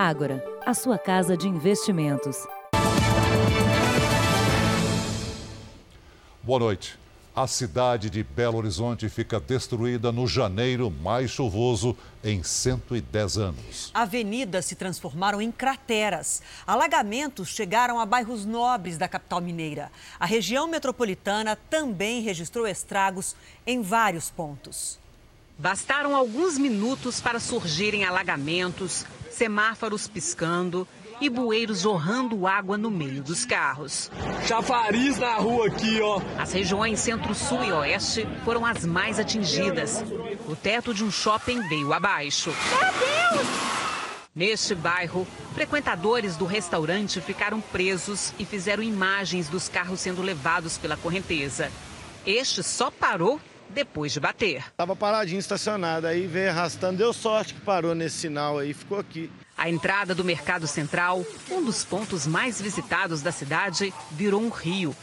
Ágora, a sua casa de investimentos. Boa noite. A cidade de Belo Horizonte fica destruída no janeiro mais chuvoso em 110 anos. Avenidas se transformaram em crateras. Alagamentos chegaram a bairros nobres da capital mineira. A região metropolitana também registrou estragos em vários pontos. Bastaram alguns minutos para surgirem alagamentos, semáforos piscando e bueiros jorrando água no meio dos carros. Chafariz na rua aqui, ó. As regiões centro-sul e oeste foram as mais atingidas. O teto de um shopping veio abaixo. Meu Deus! Neste bairro, frequentadores do restaurante ficaram presos e fizeram imagens dos carros sendo levados pela correnteza. Este só parou depois de bater. Tava paradinho estacionado, aí veio arrastando, deu sorte que parou nesse sinal aí, ficou aqui. A entrada do Mercado Central, um dos pontos mais visitados da cidade, virou um rio.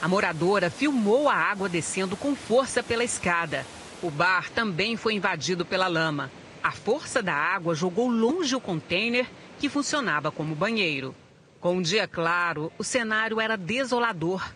A moradora filmou a água descendo com força pela escada. O bar também foi invadido pela lama. A força da água jogou longe o container que funcionava como banheiro. Com um dia claro, o cenário era desolador.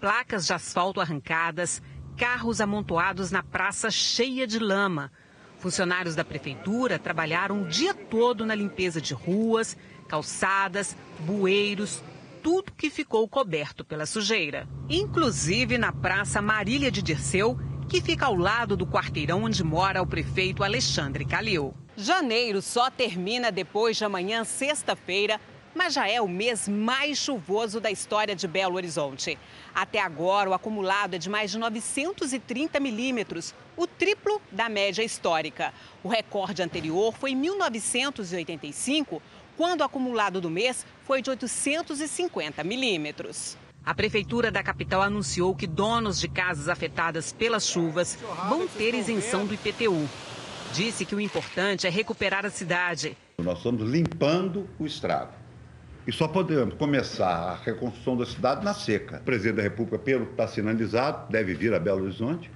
Placas de asfalto arrancadas, carros amontoados na praça cheia de lama. Funcionários da prefeitura trabalharam o dia todo na limpeza de ruas, calçadas, bueiros, tudo que ficou coberto pela sujeira. Inclusive na Praça Marília de Dirceu, que fica ao lado do quarteirão onde mora o prefeito Alexandre Calil. Janeiro só termina depois de amanhã, sexta-feira, mas já é o mês mais chuvoso da história de Belo Horizonte. Até agora, o acumulado é de mais de 930 milímetros, o triplo da média histórica. O recorde anterior foi em 1985, quando o acumulado do mês foi de 850 milímetros. A prefeitura da capital anunciou que donos de casas afetadas pelas chuvas vão ter isenção do IPTU. Disse que o importante é recuperar a cidade. Nós estamos limpando o estrago. E só podemos começar a reconstrução da cidade na seca. O presidente da República, pelo que está sinalizado, deve vir a Belo Horizonte.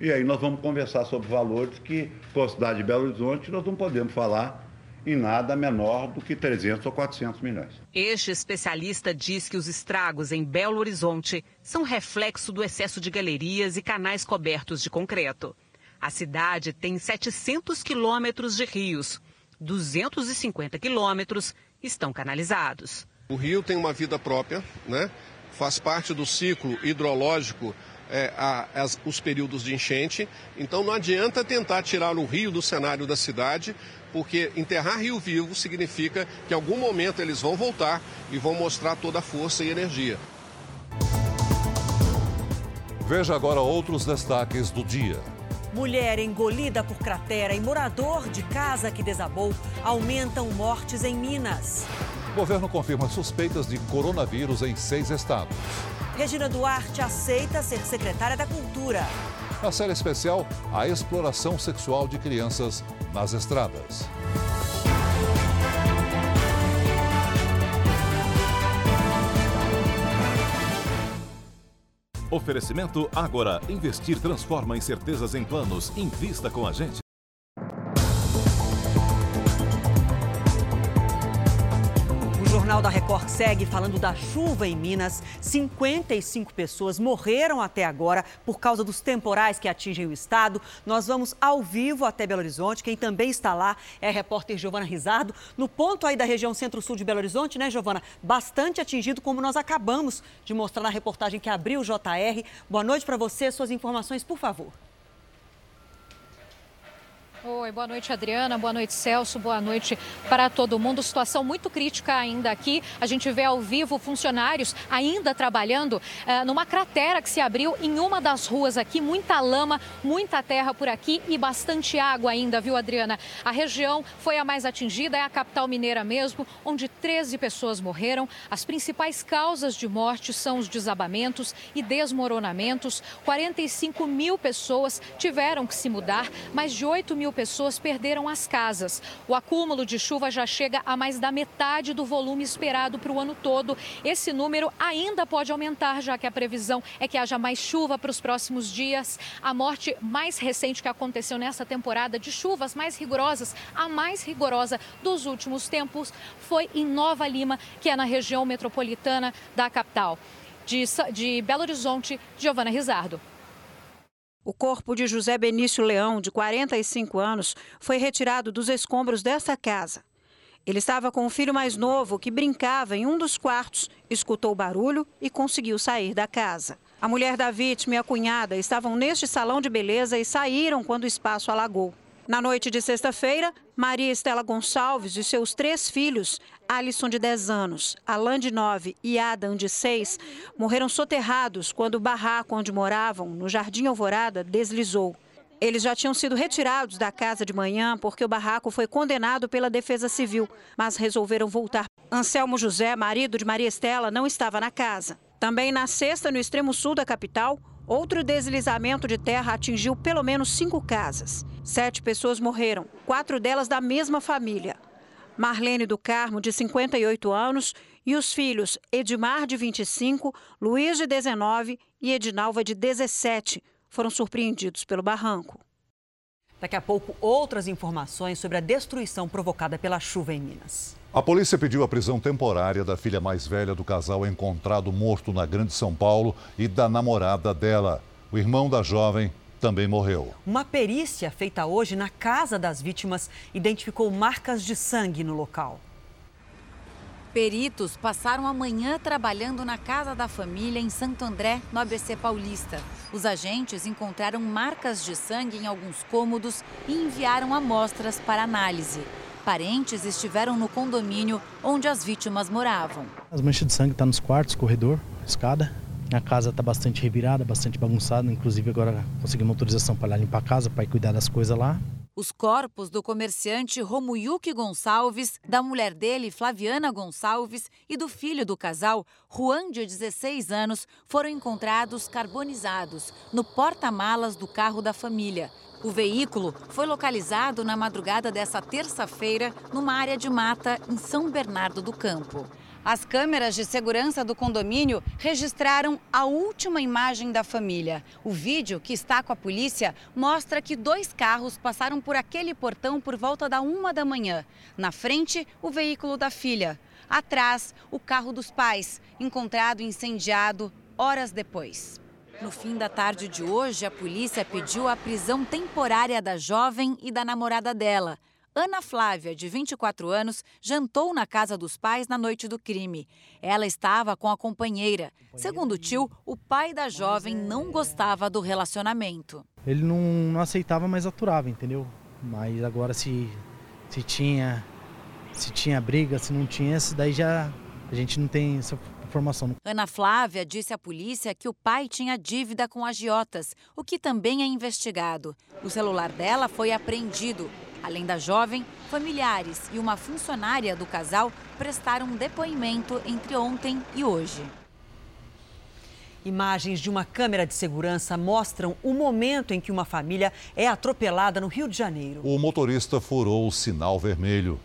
E aí nós vamos conversar sobre valores que, com a cidade de Belo Horizonte, nós não podemos falar em nada menor do que 300 ou 400 milhões. Este especialista diz que os estragos em Belo Horizonte são reflexo do excesso de galerias e canais cobertos de concreto. A cidade tem 700 quilômetros de rios, 250 quilômetros estão canalizados. O rio tem uma vida própria, né? faz parte do ciclo hidrológico é, a, as, os períodos de enchente. Então não adianta tentar tirar o rio do cenário da cidade, porque enterrar rio vivo significa que em algum momento eles vão voltar e vão mostrar toda a força e energia. Veja agora outros destaques do dia. Mulher engolida por cratera e morador de casa que desabou aumentam mortes em Minas. O governo confirma suspeitas de coronavírus em seis estados. Regina Duarte aceita ser secretária da Cultura. Na série especial, a exploração sexual de crianças nas estradas. Oferecimento Agora. Investir transforma incertezas em planos. Invista com a gente. Jornal da Record segue falando da chuva em Minas. 55 pessoas morreram até agora por causa dos temporais que atingem o estado. Nós vamos ao vivo até Belo Horizonte. Quem também está lá é a repórter Giovana Rizardo, no ponto aí da região centro-sul de Belo Horizonte, né, Giovana? Bastante atingido, como nós acabamos de mostrar na reportagem que abriu o JR. Boa noite para você. Suas informações, por favor. Oi, boa noite, Adriana. Boa noite, Celso. Boa noite para todo mundo. Situação muito crítica ainda aqui. A gente vê ao vivo funcionários ainda trabalhando eh, numa cratera que se abriu em uma das ruas aqui. Muita lama, muita terra por aqui e bastante água ainda, viu, Adriana? A região foi a mais atingida, é a capital mineira mesmo, onde 13 pessoas morreram. As principais causas de morte são os desabamentos e desmoronamentos. 45 mil pessoas tiveram que se mudar, mais de 8 mil pessoas perderam as casas. O acúmulo de chuva já chega a mais da metade do volume esperado para o ano todo. Esse número ainda pode aumentar, já que a previsão é que haja mais chuva para os próximos dias. A morte mais recente que aconteceu nessa temporada de chuvas mais rigorosas, a mais rigorosa dos últimos tempos, foi em Nova Lima, que é na região metropolitana da capital. De, de Belo Horizonte, Giovana Rizardo. O corpo de José Benício Leão, de 45 anos, foi retirado dos escombros desta casa. Ele estava com o filho mais novo, que brincava em um dos quartos, escutou o barulho e conseguiu sair da casa. A mulher da vítima e a cunhada estavam neste salão de beleza e saíram quando o espaço alagou. Na noite de sexta-feira, Maria Estela Gonçalves e seus três filhos, Alisson de 10 anos, Alain de 9 e Adam de 6, morreram soterrados quando o barraco onde moravam, no Jardim Alvorada, deslizou. Eles já tinham sido retirados da casa de manhã porque o barraco foi condenado pela Defesa Civil, mas resolveram voltar. Anselmo José, marido de Maria Estela, não estava na casa. Também na sexta, no extremo sul da capital, Outro deslizamento de terra atingiu pelo menos cinco casas. Sete pessoas morreram, quatro delas da mesma família. Marlene do Carmo, de 58 anos, e os filhos Edmar, de 25, Luiz, de 19 e Edinalva, de 17, foram surpreendidos pelo barranco. Daqui a pouco, outras informações sobre a destruição provocada pela chuva em Minas. A polícia pediu a prisão temporária da filha mais velha do casal encontrado morto na Grande São Paulo e da namorada dela. O irmão da jovem também morreu. Uma perícia feita hoje na casa das vítimas identificou marcas de sangue no local. Peritos passaram a manhã trabalhando na casa da família em Santo André, no ABC Paulista. Os agentes encontraram marcas de sangue em alguns cômodos e enviaram amostras para análise. Parentes estiveram no condomínio onde as vítimas moravam. As manchas de sangue estão tá nos quartos, corredor, escada. A casa está bastante revirada, bastante bagunçada. Inclusive agora consegui uma autorização para limpar a casa, para cuidar das coisas lá. Os corpos do comerciante Romuyuki Gonçalves, da mulher dele, Flaviana Gonçalves, e do filho do casal, Juan, de 16 anos, foram encontrados carbonizados no porta-malas do carro da família. O veículo foi localizado na madrugada dessa terça-feira numa área de mata em São Bernardo do Campo. As câmeras de segurança do condomínio registraram a última imagem da família. O vídeo, que está com a polícia, mostra que dois carros passaram por aquele portão por volta da uma da manhã. Na frente, o veículo da filha. Atrás, o carro dos pais, encontrado incendiado horas depois. No fim da tarde de hoje, a polícia pediu a prisão temporária da jovem e da namorada dela. Ana Flávia, de 24 anos, jantou na casa dos pais na noite do crime. Ela estava com a companheira. Segundo o tio, o pai da jovem não gostava do relacionamento. Ele não, não aceitava, mas aturava, entendeu? Mas agora se, se tinha se tinha briga, se não tinha, daí já a gente não tem essa informação. Ana Flávia disse à polícia que o pai tinha dívida com agiotas, o que também é investigado. O celular dela foi apreendido. Além da jovem, familiares e uma funcionária do casal prestaram um depoimento entre ontem e hoje. Imagens de uma câmera de segurança mostram o momento em que uma família é atropelada no Rio de Janeiro. O motorista furou o sinal vermelho.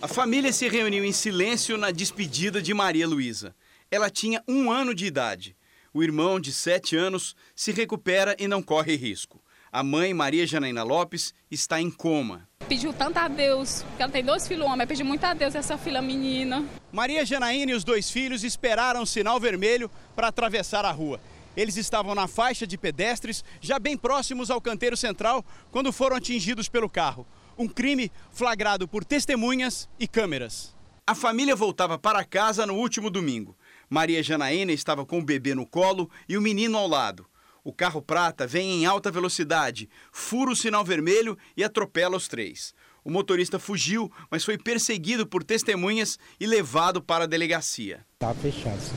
A família se reuniu em silêncio na despedida de Maria Luísa. Ela tinha um ano de idade. O irmão, de sete anos, se recupera e não corre risco. A mãe, Maria Janaína Lopes, está em coma. Pediu tanto a Deus, porque ela tem dois filhos homens, pediu muito a Deus essa filha menina. Maria Janaína e os dois filhos esperaram o sinal vermelho para atravessar a rua. Eles estavam na faixa de pedestres, já bem próximos ao canteiro central, quando foram atingidos pelo carro um crime flagrado por testemunhas e câmeras. A família voltava para casa no último domingo. Maria Janaína estava com o bebê no colo e o menino ao lado. O carro prata vem em alta velocidade, fura o sinal vermelho e atropela os três. O motorista fugiu, mas foi perseguido por testemunhas e levado para a delegacia. Tá fechado, sim.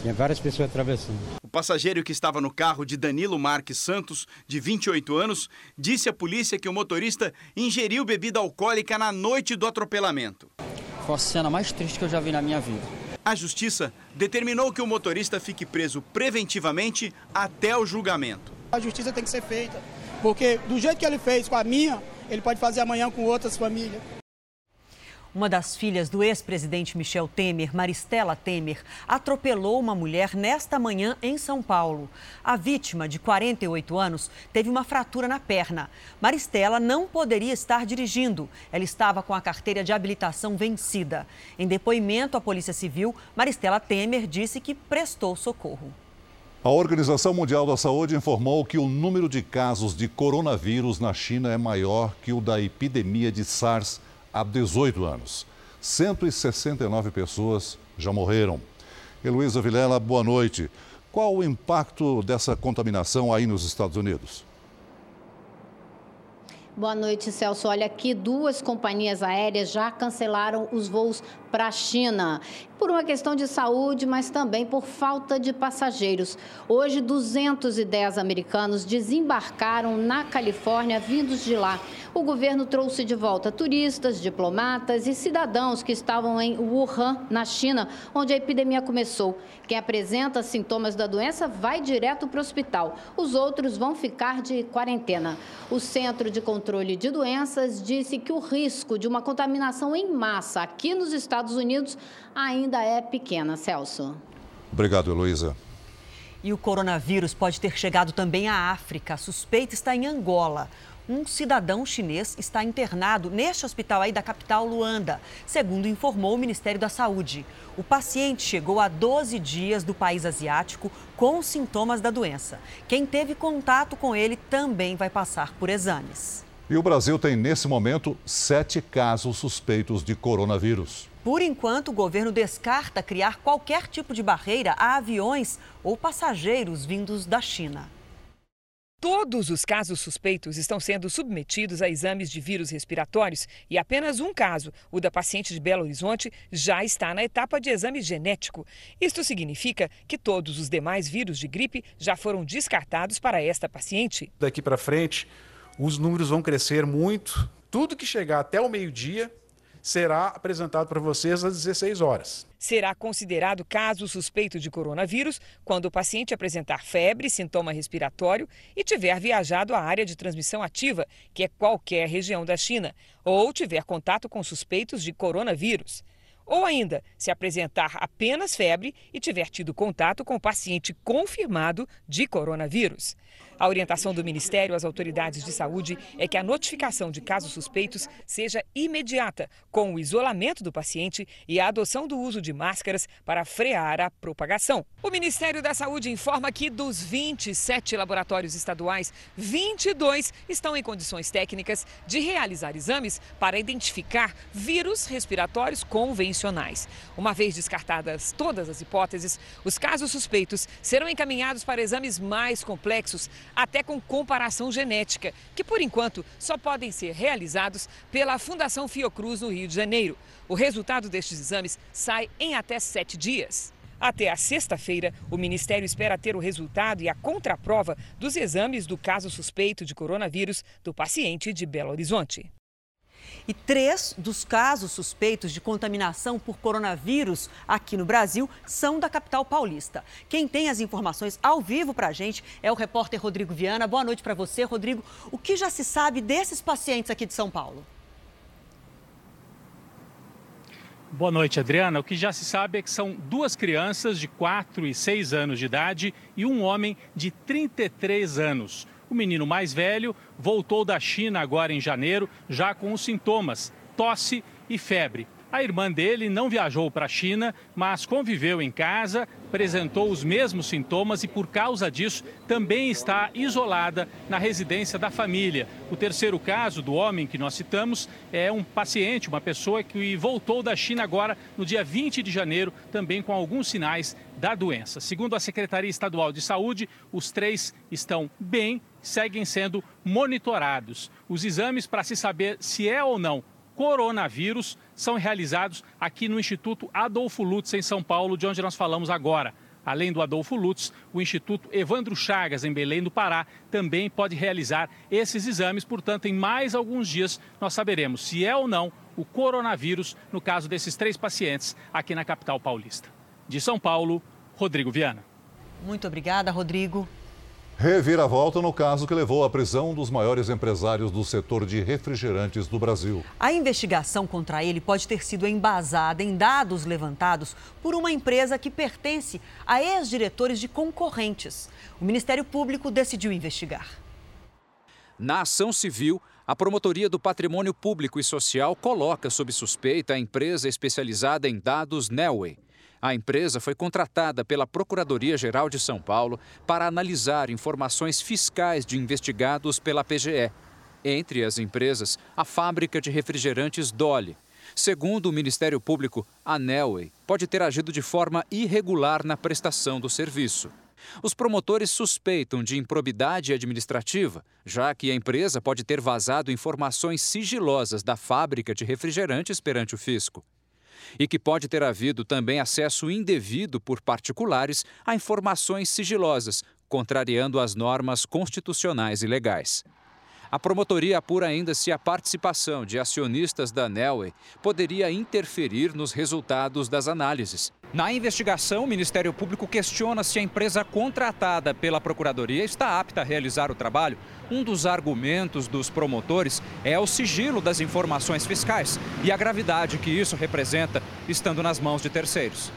Tinha várias pessoas atravessando. O passageiro que estava no carro de Danilo Marques Santos, de 28 anos, disse à polícia que o motorista ingeriu bebida alcoólica na noite do atropelamento. Foi a cena mais triste que eu já vi na minha vida. A justiça determinou que o motorista fique preso preventivamente até o julgamento. A justiça tem que ser feita. Porque do jeito que ele fez com a minha, ele pode fazer amanhã com outras famílias. Uma das filhas do ex-presidente Michel Temer, Maristela Temer, atropelou uma mulher nesta manhã em São Paulo. A vítima, de 48 anos, teve uma fratura na perna. Maristela não poderia estar dirigindo. Ela estava com a carteira de habilitação vencida. Em depoimento à Polícia Civil, Maristela Temer disse que prestou socorro. A Organização Mundial da Saúde informou que o número de casos de coronavírus na China é maior que o da epidemia de SARS há 18 anos. 169 pessoas já morreram. Heloísa Vilela, boa noite. Qual o impacto dessa contaminação aí nos Estados Unidos? Boa noite, Celso. Olha aqui, duas companhias aéreas já cancelaram os voos para a China por uma questão de saúde, mas também por falta de passageiros. Hoje, 210 americanos desembarcaram na Califórnia vindos de lá. O governo trouxe de volta turistas, diplomatas e cidadãos que estavam em Wuhan, na China, onde a epidemia começou. Quem apresenta sintomas da doença vai direto para o hospital. Os outros vão ficar de quarentena. O Centro de Controle de Doenças disse que o risco de uma contaminação em massa aqui nos Estados Unidos ainda é pequena, Celso. Obrigado, Heloísa. E o coronavírus pode ter chegado também à África. A suspeita está em Angola. Um cidadão chinês está internado neste hospital aí da capital Luanda, segundo informou o Ministério da Saúde. O paciente chegou há 12 dias do país asiático com sintomas da doença. Quem teve contato com ele também vai passar por exames. E o Brasil tem, nesse momento, sete casos suspeitos de coronavírus. Por enquanto, o governo descarta criar qualquer tipo de barreira a aviões ou passageiros vindos da China. Todos os casos suspeitos estão sendo submetidos a exames de vírus respiratórios e apenas um caso, o da paciente de Belo Horizonte, já está na etapa de exame genético. Isto significa que todos os demais vírus de gripe já foram descartados para esta paciente. Daqui para frente, os números vão crescer muito. Tudo que chegar até o meio-dia será apresentado para vocês às 16 horas. Será considerado caso suspeito de coronavírus quando o paciente apresentar febre, sintoma respiratório e tiver viajado à área de transmissão ativa, que é qualquer região da China, ou tiver contato com suspeitos de coronavírus. Ou ainda, se apresentar apenas febre e tiver tido contato com o paciente confirmado de coronavírus. A orientação do Ministério às autoridades de saúde é que a notificação de casos suspeitos seja imediata, com o isolamento do paciente e a adoção do uso de máscaras para frear a propagação. O Ministério da Saúde informa que dos 27 laboratórios estaduais, 22 estão em condições técnicas de realizar exames para identificar vírus respiratórios convencionais. Uma vez descartadas todas as hipóteses, os casos suspeitos serão encaminhados para exames mais complexos até com comparação genética, que por enquanto só podem ser realizados pela Fundação Fiocruz no Rio de Janeiro. O resultado destes exames sai em até sete dias. Até a sexta-feira, o Ministério espera ter o resultado e a contraprova dos exames do caso suspeito de coronavírus do paciente de Belo Horizonte. E três dos casos suspeitos de contaminação por coronavírus aqui no Brasil são da capital paulista. Quem tem as informações ao vivo para a gente é o repórter Rodrigo Viana. Boa noite para você, Rodrigo. O que já se sabe desses pacientes aqui de São Paulo? Boa noite, Adriana. O que já se sabe é que são duas crianças de 4 e 6 anos de idade e um homem de 33 anos. O menino mais velho voltou da China agora em janeiro, já com os sintomas tosse e febre. A irmã dele não viajou para a China, mas conviveu em casa, apresentou os mesmos sintomas e, por causa disso, também está isolada na residência da família. O terceiro caso do homem que nós citamos é um paciente, uma pessoa que voltou da China agora no dia 20 de janeiro, também com alguns sinais da doença. Segundo a Secretaria Estadual de Saúde, os três estão bem, seguem sendo monitorados. Os exames para se saber se é ou não coronavírus são realizados aqui no Instituto Adolfo Lutz, em São Paulo, de onde nós falamos agora. Além do Adolfo Lutz, o Instituto Evandro Chagas, em Belém do Pará, também pode realizar esses exames. Portanto, em mais alguns dias, nós saberemos se é ou não o coronavírus no caso desses três pacientes aqui na capital paulista. De São Paulo, Rodrigo Viana. Muito obrigada, Rodrigo. Reviravolta no caso que levou à prisão dos maiores empresários do setor de refrigerantes do Brasil. A investigação contra ele pode ter sido embasada em dados levantados por uma empresa que pertence a ex-diretores de concorrentes. O Ministério Público decidiu investigar. Na ação civil, a Promotoria do Patrimônio Público e Social coloca sob suspeita a empresa especializada em dados Nelway a empresa foi contratada pela Procuradoria-Geral de São Paulo para analisar informações fiscais de investigados pela PGE. Entre as empresas, a fábrica de refrigerantes Dolly. Segundo o Ministério Público, a Nelway pode ter agido de forma irregular na prestação do serviço. Os promotores suspeitam de improbidade administrativa, já que a empresa pode ter vazado informações sigilosas da fábrica de refrigerantes perante o fisco e que pode ter havido também acesso indevido por particulares a informações sigilosas, contrariando as normas constitucionais e legais. A promotoria apura ainda se a participação de acionistas da Nelway poderia interferir nos resultados das análises. Na investigação, o Ministério Público questiona se a empresa contratada pela Procuradoria está apta a realizar o trabalho. Um dos argumentos dos promotores é o sigilo das informações fiscais e a gravidade que isso representa estando nas mãos de terceiros.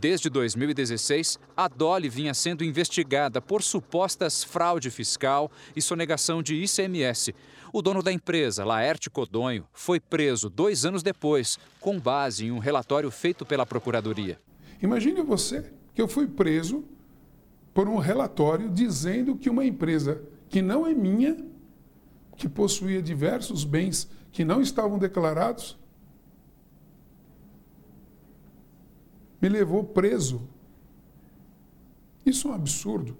Desde 2016, a Dolly vinha sendo investigada por supostas fraude fiscal e sonegação de ICMS. O dono da empresa, Laerte Codonho, foi preso dois anos depois, com base em um relatório feito pela Procuradoria. Imagine você que eu fui preso por um relatório dizendo que uma empresa que não é minha, que possuía diversos bens que não estavam declarados, me levou preso. Isso é um absurdo.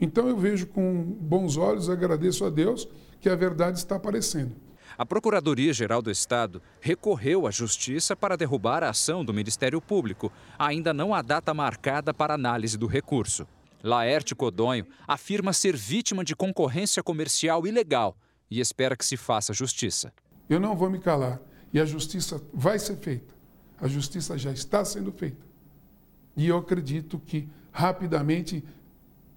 Então eu vejo com bons olhos, agradeço a Deus que a verdade está aparecendo. A Procuradoria-Geral do Estado recorreu à Justiça para derrubar a ação do Ministério Público. Ainda não há data marcada para análise do recurso. Laerte Codonho afirma ser vítima de concorrência comercial ilegal e espera que se faça justiça. Eu não vou me calar e a justiça vai ser feita. A justiça já está sendo feita. E eu acredito que rapidamente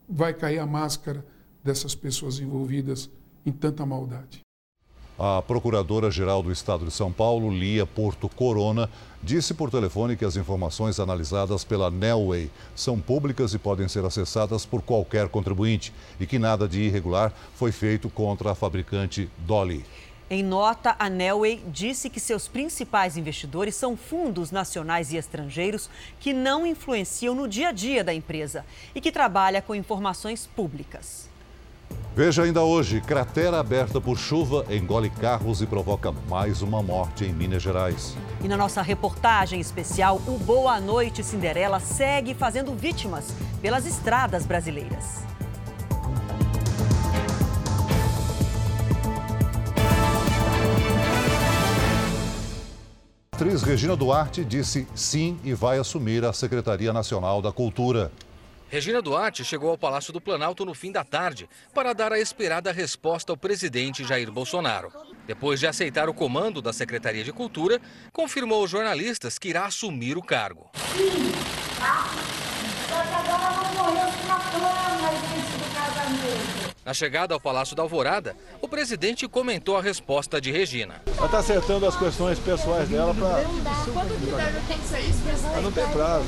vai cair a máscara dessas pessoas envolvidas em tanta maldade. A Procuradora-Geral do Estado de São Paulo, Lia Porto Corona, disse por telefone que as informações analisadas pela Nelway são públicas e podem ser acessadas por qualquer contribuinte e que nada de irregular foi feito contra a fabricante Dolly. Em nota, a Nelway disse que seus principais investidores são fundos nacionais e estrangeiros que não influenciam no dia a dia da empresa e que trabalha com informações públicas. Veja ainda hoje: cratera aberta por chuva engole carros e provoca mais uma morte em Minas Gerais. E na nossa reportagem especial, o Boa Noite Cinderela segue fazendo vítimas pelas estradas brasileiras. Atriz Regina Duarte disse sim e vai assumir a Secretaria Nacional da Cultura. Regina Duarte chegou ao Palácio do Planalto no fim da tarde para dar a esperada resposta ao presidente Jair Bolsonaro. Depois de aceitar o comando da Secretaria de Cultura, confirmou aos jornalistas que irá assumir o cargo. Sim, tá? Só que agora não morreu na cama, gente, do casamento. Na chegada ao Palácio da Alvorada, o presidente comentou a resposta de Regina. Ela está acertando as questões pessoais dela para. Não tem prazo.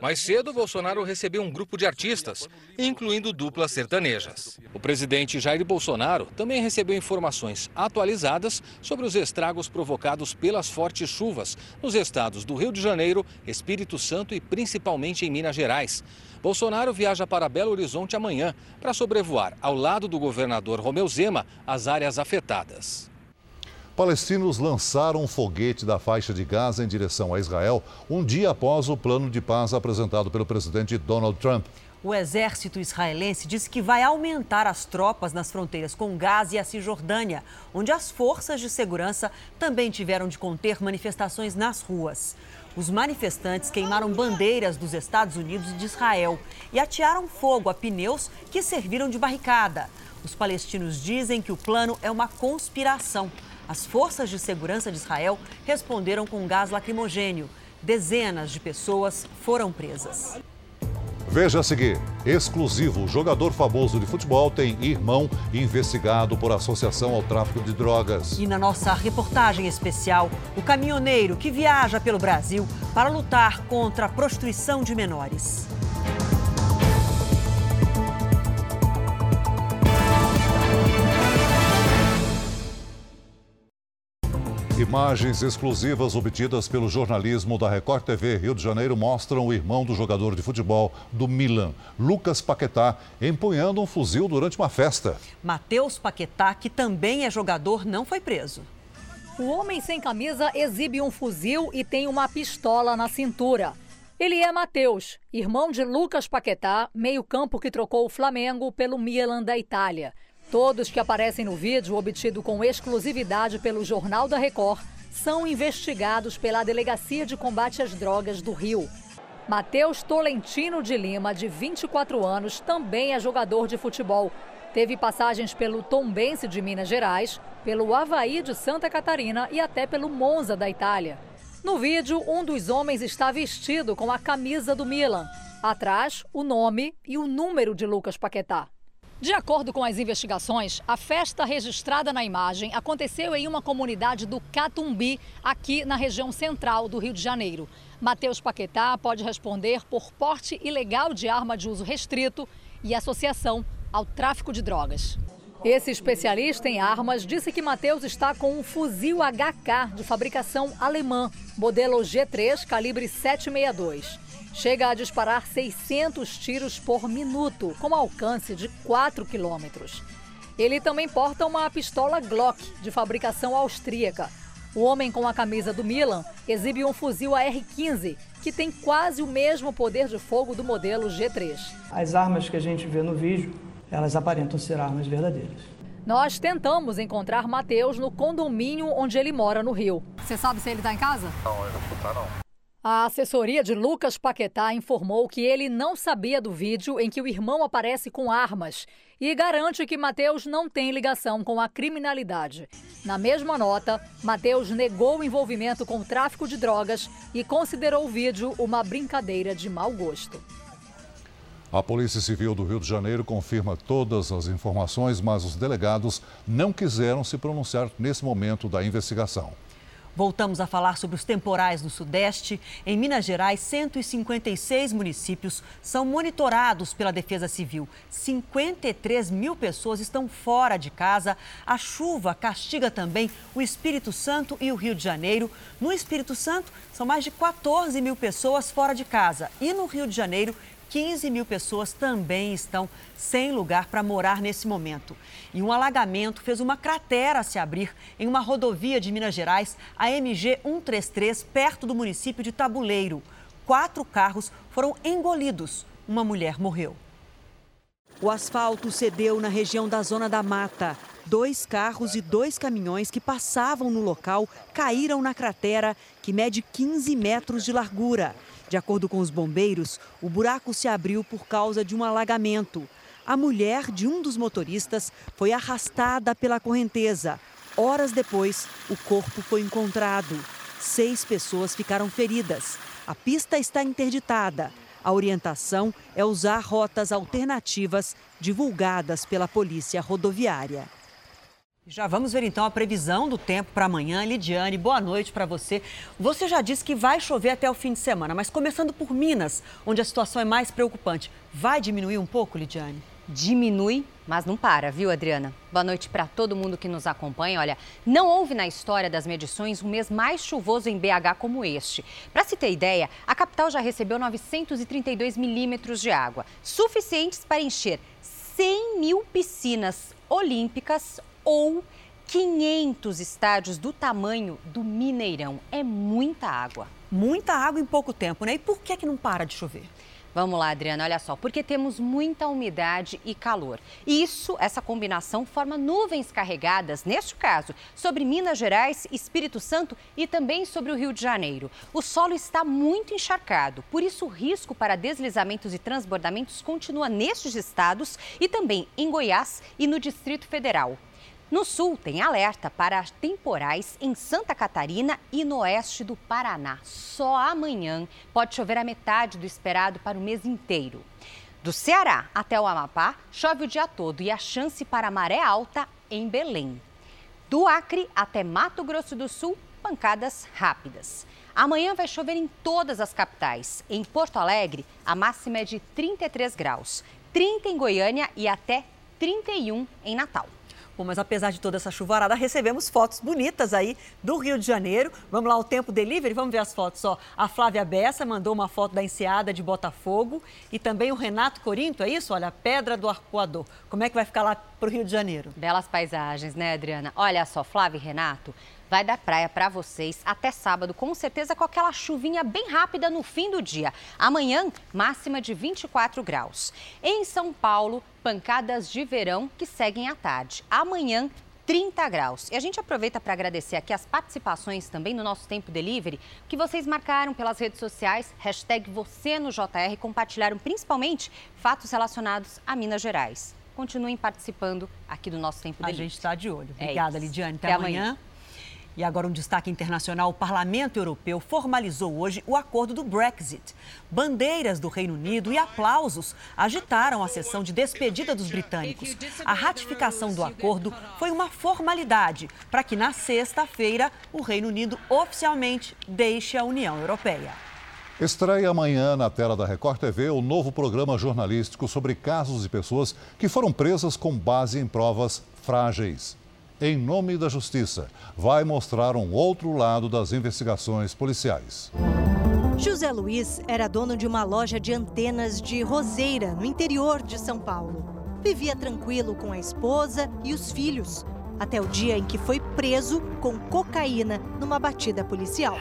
Mais cedo, Bolsonaro recebeu um grupo de artistas, incluindo duplas sertanejas. O presidente Jair Bolsonaro também recebeu informações atualizadas sobre os estragos provocados pelas fortes chuvas nos estados do Rio de Janeiro, Espírito Santo e principalmente em Minas Gerais. Bolsonaro viaja para Belo Horizonte amanhã para sobrevoar, ao lado do governador Romeu Zema, as áreas afetadas. Palestinos lançaram um foguete da faixa de Gaza em direção a Israel um dia após o plano de paz apresentado pelo presidente Donald Trump. O exército israelense disse que vai aumentar as tropas nas fronteiras com Gaza e a Cisjordânia, onde as forças de segurança também tiveram de conter manifestações nas ruas. Os manifestantes queimaram bandeiras dos Estados Unidos e de Israel e atearam fogo a pneus que serviram de barricada. Os palestinos dizem que o plano é uma conspiração. As forças de segurança de Israel responderam com gás lacrimogênio. Dezenas de pessoas foram presas. Veja a seguir: exclusivo. Jogador famoso de futebol tem irmão investigado por associação ao tráfico de drogas. E na nossa reportagem especial, o caminhoneiro que viaja pelo Brasil para lutar contra a prostituição de menores. Imagens exclusivas obtidas pelo jornalismo da Record TV Rio de Janeiro mostram o irmão do jogador de futebol do Milan, Lucas Paquetá, empunhando um fuzil durante uma festa. Matheus Paquetá, que também é jogador, não foi preso. O homem sem camisa exibe um fuzil e tem uma pistola na cintura. Ele é Matheus, irmão de Lucas Paquetá, meio-campo que trocou o Flamengo pelo Milan da Itália. Todos que aparecem no vídeo, obtido com exclusividade pelo Jornal da Record, são investigados pela Delegacia de Combate às Drogas do Rio. Matheus Tolentino de Lima, de 24 anos, também é jogador de futebol. Teve passagens pelo Tombense de Minas Gerais, pelo Havaí de Santa Catarina e até pelo Monza da Itália. No vídeo, um dos homens está vestido com a camisa do Milan. Atrás, o nome e o número de Lucas Paquetá. De acordo com as investigações, a festa registrada na imagem aconteceu em uma comunidade do Catumbi, aqui na região central do Rio de Janeiro. Matheus Paquetá pode responder por porte ilegal de arma de uso restrito e associação ao tráfico de drogas. Esse especialista em armas disse que Matheus está com um fuzil HK de fabricação alemã, modelo G3 calibre 762 chega a disparar 600 tiros por minuto, com alcance de 4 quilômetros. Ele também porta uma pistola Glock, de fabricação austríaca. O homem com a camisa do Milan exibe um fuzil AR-15, que tem quase o mesmo poder de fogo do modelo G3. As armas que a gente vê no vídeo, elas aparentam ser armas verdadeiras. Nós tentamos encontrar Matheus no condomínio onde ele mora no Rio. Você sabe se ele está em casa? Não, eu não não. A assessoria de Lucas Paquetá informou que ele não sabia do vídeo em que o irmão aparece com armas e garante que Mateus não tem ligação com a criminalidade. Na mesma nota, Mateus negou o envolvimento com o tráfico de drogas e considerou o vídeo uma brincadeira de mau gosto. A Polícia Civil do Rio de Janeiro confirma todas as informações, mas os delegados não quiseram se pronunciar nesse momento da investigação. Voltamos a falar sobre os temporais no Sudeste. Em Minas Gerais, 156 municípios são monitorados pela Defesa Civil. 53 mil pessoas estão fora de casa. A chuva castiga também o Espírito Santo e o Rio de Janeiro. No Espírito Santo, são mais de 14 mil pessoas fora de casa. E no Rio de Janeiro, 15 mil pessoas também estão sem lugar para morar nesse momento. E um alagamento fez uma cratera se abrir em uma rodovia de Minas Gerais, a MG 133, perto do município de Tabuleiro. Quatro carros foram engolidos. Uma mulher morreu. O asfalto cedeu na região da Zona da Mata. Dois carros e dois caminhões que passavam no local caíram na cratera, que mede 15 metros de largura. De acordo com os bombeiros, o buraco se abriu por causa de um alagamento. A mulher de um dos motoristas foi arrastada pela correnteza. Horas depois, o corpo foi encontrado. Seis pessoas ficaram feridas. A pista está interditada. A orientação é usar rotas alternativas divulgadas pela Polícia Rodoviária. Já vamos ver então a previsão do tempo para amanhã. Lidiane, boa noite para você. Você já disse que vai chover até o fim de semana, mas começando por Minas, onde a situação é mais preocupante, vai diminuir um pouco, Lidiane? Diminui, mas não para, viu, Adriana? Boa noite para todo mundo que nos acompanha. Olha, não houve na história das medições um mês mais chuvoso em BH como este. Para se ter ideia, a capital já recebeu 932 milímetros de água, suficientes para encher 100 mil piscinas olímpicas ou 500 estádios do tamanho do Mineirão. É muita água. Muita água em pouco tempo, né? E por que, que não para de chover? Vamos lá, Adriana, olha só, porque temos muita umidade e calor. Isso, essa combinação, forma nuvens carregadas, neste caso, sobre Minas Gerais, Espírito Santo e também sobre o Rio de Janeiro. O solo está muito encharcado, por isso o risco para deslizamentos e transbordamentos continua nestes estados e também em Goiás e no Distrito Federal. No sul, tem alerta para temporais em Santa Catarina e no oeste do Paraná. Só amanhã pode chover a metade do esperado para o mês inteiro. Do Ceará até o Amapá, chove o dia todo e a chance para maré alta em Belém. Do Acre até Mato Grosso do Sul, pancadas rápidas. Amanhã vai chover em todas as capitais. Em Porto Alegre, a máxima é de 33 graus, 30 em Goiânia e até 31 em Natal. Bom, mas apesar de toda essa chuvarada, recebemos fotos bonitas aí do Rio de Janeiro. Vamos lá, o Tempo Delivery, vamos ver as fotos. Ó, a Flávia Bessa mandou uma foto da enseada de Botafogo e também o Renato Corinto, é isso? Olha, a Pedra do Arcoador. Como é que vai ficar lá para o Rio de Janeiro? Belas paisagens, né, Adriana? Olha só, Flávia e Renato, vai da praia para vocês até sábado, com certeza com aquela chuvinha bem rápida no fim do dia. Amanhã, máxima de 24 graus. Em São Paulo, pancadas de verão que seguem à tarde. Amanhã, 30 graus. E a gente aproveita para agradecer aqui as participações também no nosso Tempo Delivery, que vocês marcaram pelas redes sociais, hashtag você no JR, compartilharam principalmente fatos relacionados a Minas Gerais. Continuem participando aqui do nosso Tempo Delivery. A gente está de olho. Obrigada, é Lidiane. Até, Até amanhã. amanhã. E agora um destaque internacional: o Parlamento Europeu formalizou hoje o acordo do Brexit. Bandeiras do Reino Unido e aplausos agitaram a sessão de despedida dos britânicos. A ratificação do acordo foi uma formalidade para que na sexta-feira o Reino Unido oficialmente deixe a União Europeia. Estreia amanhã na tela da Record TV o novo programa jornalístico sobre casos de pessoas que foram presas com base em provas frágeis em nome da justiça, vai mostrar um outro lado das investigações policiais. José Luiz era dono de uma loja de antenas de Roseira, no interior de São Paulo. Vivia tranquilo com a esposa e os filhos, até o dia em que foi preso com cocaína numa batida policial.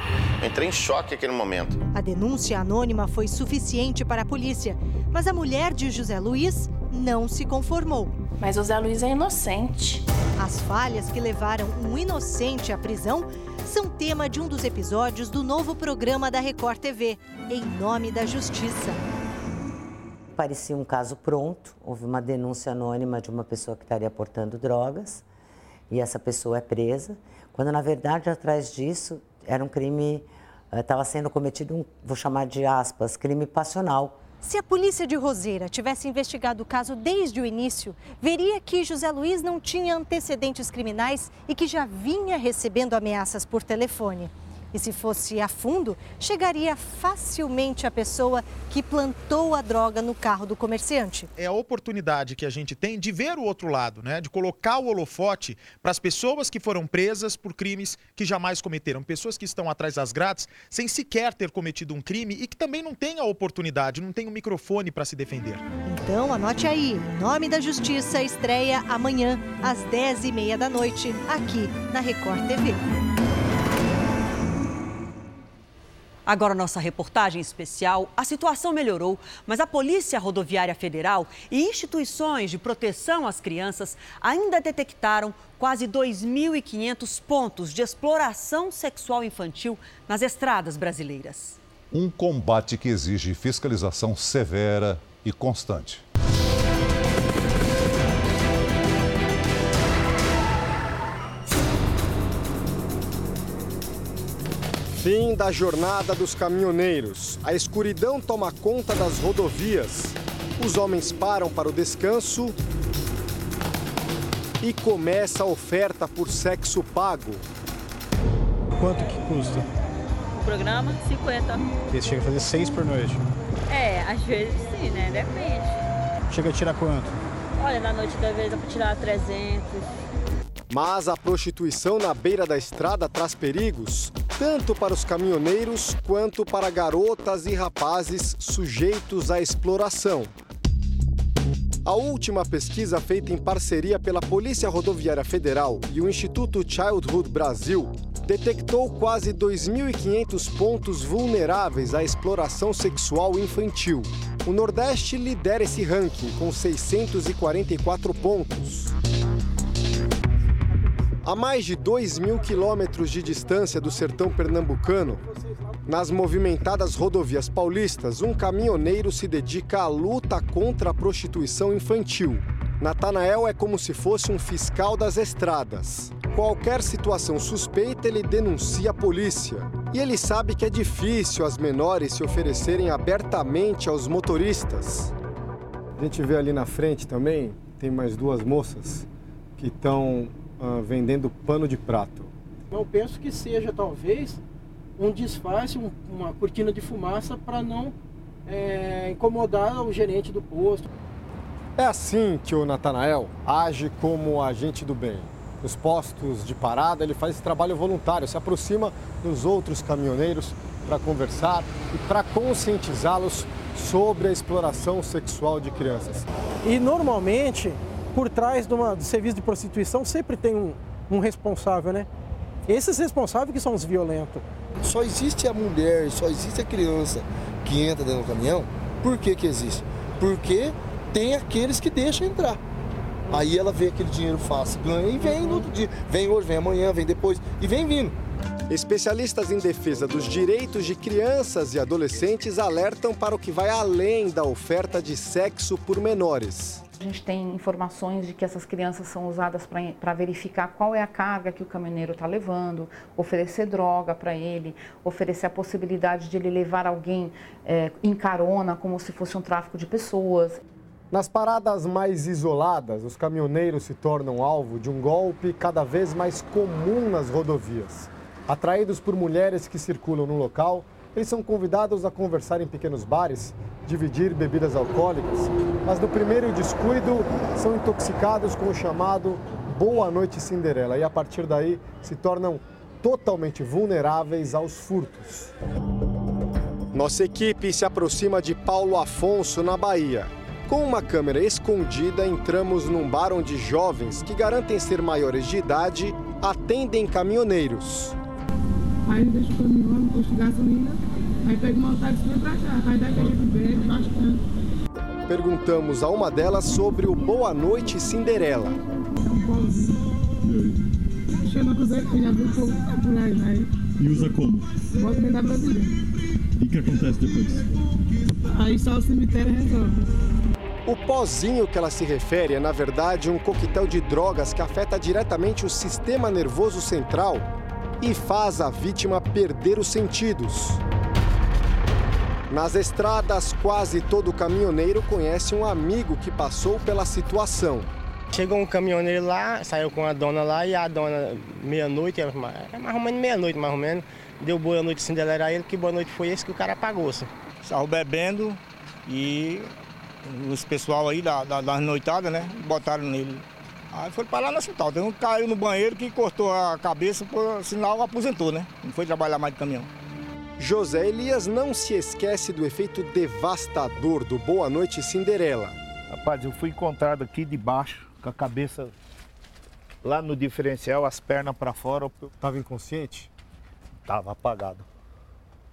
Entrei em choque aquele momento. A denúncia anônima foi suficiente para a polícia, mas a mulher de José Luiz não se conformou. Mas José Luiz é inocente. As falhas que levaram um inocente à prisão são tema de um dos episódios do novo programa da Record TV, Em Nome da Justiça. Parecia um caso pronto, houve uma denúncia anônima de uma pessoa que estaria portando drogas e essa pessoa é presa, quando na verdade atrás disso era um crime, estava sendo cometido um, vou chamar de aspas, crime passional se a polícia de Roseira tivesse investigado o caso desde o início, veria que José Luiz não tinha antecedentes criminais e que já vinha recebendo ameaças por telefone. E se fosse a fundo, chegaria facilmente a pessoa que plantou a droga no carro do comerciante. É a oportunidade que a gente tem de ver o outro lado, né? de colocar o holofote para as pessoas que foram presas por crimes que jamais cometeram. Pessoas que estão atrás das grades sem sequer ter cometido um crime e que também não têm a oportunidade, não têm o um microfone para se defender. Então anote aí, em Nome da Justiça estreia amanhã às 10h30 da noite, aqui na Record TV. Agora, nossa reportagem especial: a situação melhorou, mas a Polícia Rodoviária Federal e instituições de proteção às crianças ainda detectaram quase 2.500 pontos de exploração sexual infantil nas estradas brasileiras. Um combate que exige fiscalização severa e constante. Fim da jornada dos caminhoneiros. A escuridão toma conta das rodovias. Os homens param para o descanso e começa a oferta por sexo pago. Quanto que custa? O programa, 50. Esse chega a fazer 6 por noite? É, às vezes sim, né? Depende. Chega a tirar quanto? Olha, na noite da vez dá pra tirar 300. Mas a prostituição na beira da estrada traz perigos, tanto para os caminhoneiros quanto para garotas e rapazes sujeitos à exploração. A última pesquisa feita em parceria pela Polícia Rodoviária Federal e o Instituto Childhood Brasil detectou quase 2.500 pontos vulneráveis à exploração sexual infantil. O Nordeste lidera esse ranking com 644 pontos. A mais de 2 mil quilômetros de distância do sertão pernambucano, nas movimentadas rodovias paulistas, um caminhoneiro se dedica à luta contra a prostituição infantil. Natanael é como se fosse um fiscal das estradas. Qualquer situação suspeita, ele denuncia a polícia. E ele sabe que é difícil as menores se oferecerem abertamente aos motoristas. A gente vê ali na frente também, tem mais duas moças que estão uh, vendendo pano de prato. Eu penso que seja talvez um disfarce, um, uma cortina de fumaça para não é, incomodar o gerente do posto. É assim que o Natanael age como agente do bem. Nos postos de parada, ele faz esse trabalho voluntário, se aproxima dos outros caminhoneiros para conversar e para conscientizá-los sobre a exploração sexual de crianças. E normalmente, por trás de uma, do serviço de prostituição, sempre tem um, um responsável, né? Esses responsáveis que são os violentos. Só existe a mulher, só existe a criança que entra dentro do caminhão. Por que que existe? Porque tem aqueles que deixam entrar. Aí ela vê aquele dinheiro fácil, ganha e vem no outro dia. Vem hoje, vem amanhã, vem depois e vem vindo. Especialistas em defesa dos direitos de crianças e adolescentes alertam para o que vai além da oferta de sexo por menores. Gente tem informações de que essas crianças são usadas para verificar qual é a carga que o caminhoneiro está levando, oferecer droga para ele, oferecer a possibilidade de ele levar alguém é, em carona, como se fosse um tráfico de pessoas. Nas paradas mais isoladas, os caminhoneiros se tornam alvo de um golpe cada vez mais comum nas rodovias. Atraídos por mulheres que circulam no local, eles são convidados a conversar em pequenos bares, dividir bebidas alcoólicas, mas no primeiro descuido são intoxicados com o chamado Boa Noite Cinderela e a partir daí se tornam totalmente vulneráveis aos furtos. Nossa equipe se aproxima de Paulo Afonso, na Bahia. Com uma câmera escondida, entramos num bar onde jovens que garantem ser maiores de idade atendem caminhoneiros. Aí deixa o caminhão no posto de gasolina, aí pega uma táxi e vem pra cá. Aí daqui a gente bebe bastante. Perguntamos a uma delas sobre o Boa Noite Cinderela. É um pauzinho. Chama com Zé, já viu o povo tá por aí, né? E usa como? Bota dentro da brasileira. E o que acontece depois? Aí só o cemitério resolve. O pozinho que ela se refere é, na verdade, um coquetel de drogas que afeta diretamente o sistema nervoso central e faz a vítima perder os sentidos. Nas estradas, quase todo caminhoneiro conhece um amigo que passou pela situação. Chegou um caminhoneiro lá, saiu com a dona lá e a dona, meia-noite, é mais ou menos meia-noite, mais ou menos, deu boa noite Cinderela a ele, que boa noite foi esse que o cara pagou. -se. Saiu bebendo e os pessoal aí da, da, das noitadas, né? Botaram nele. Aí foi parar no hospital. Tem um que caiu no banheiro que cortou a cabeça, por sinal aposentou, né? Não foi trabalhar mais de caminhão. José Elias não se esquece do efeito devastador do Boa Noite Cinderela. Rapaz, eu fui encontrado aqui debaixo, com a cabeça lá no diferencial, as pernas para fora. Tava inconsciente? Tava apagado.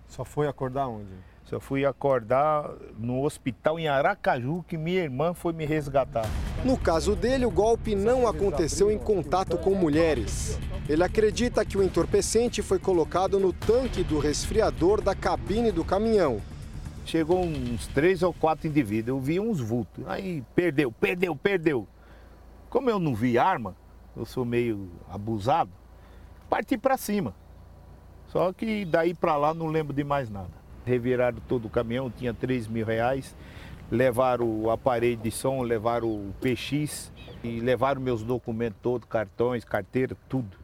Só foi acordar onde? Só fui acordar no hospital em Aracaju que minha irmã foi me resgatar. No caso dele, o golpe não aconteceu em contato com mulheres. Ele acredita que o entorpecente foi colocado no tanque do resfriador da cabine do caminhão. Chegou uns três ou quatro indivíduos, eu vi uns vultos. Aí perdeu, perdeu, perdeu. Como eu não vi arma, eu sou meio abusado, parti para cima. Só que daí para lá não lembro de mais nada reviraram todo o caminhão, tinha 3 mil reais, levaram o aparelho de som, levaram o PX e levaram meus documentos todos, cartões, carteira, tudo.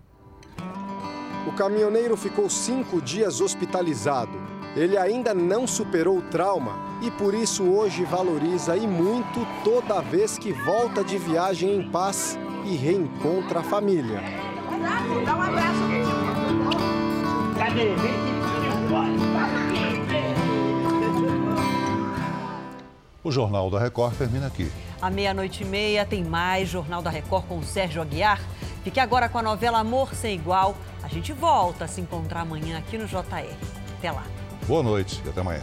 O caminhoneiro ficou cinco dias hospitalizado. Ele ainda não superou o trauma e por isso hoje valoriza e muito toda vez que volta de viagem em paz e reencontra a família. Dá um abraço. Cadê? O Jornal da Record termina aqui. À meia-noite e meia tem mais Jornal da Record com o Sérgio Aguiar. Fique agora com a novela Amor Sem Igual. A gente volta a se encontrar amanhã aqui no JR. Até lá. Boa noite e até amanhã.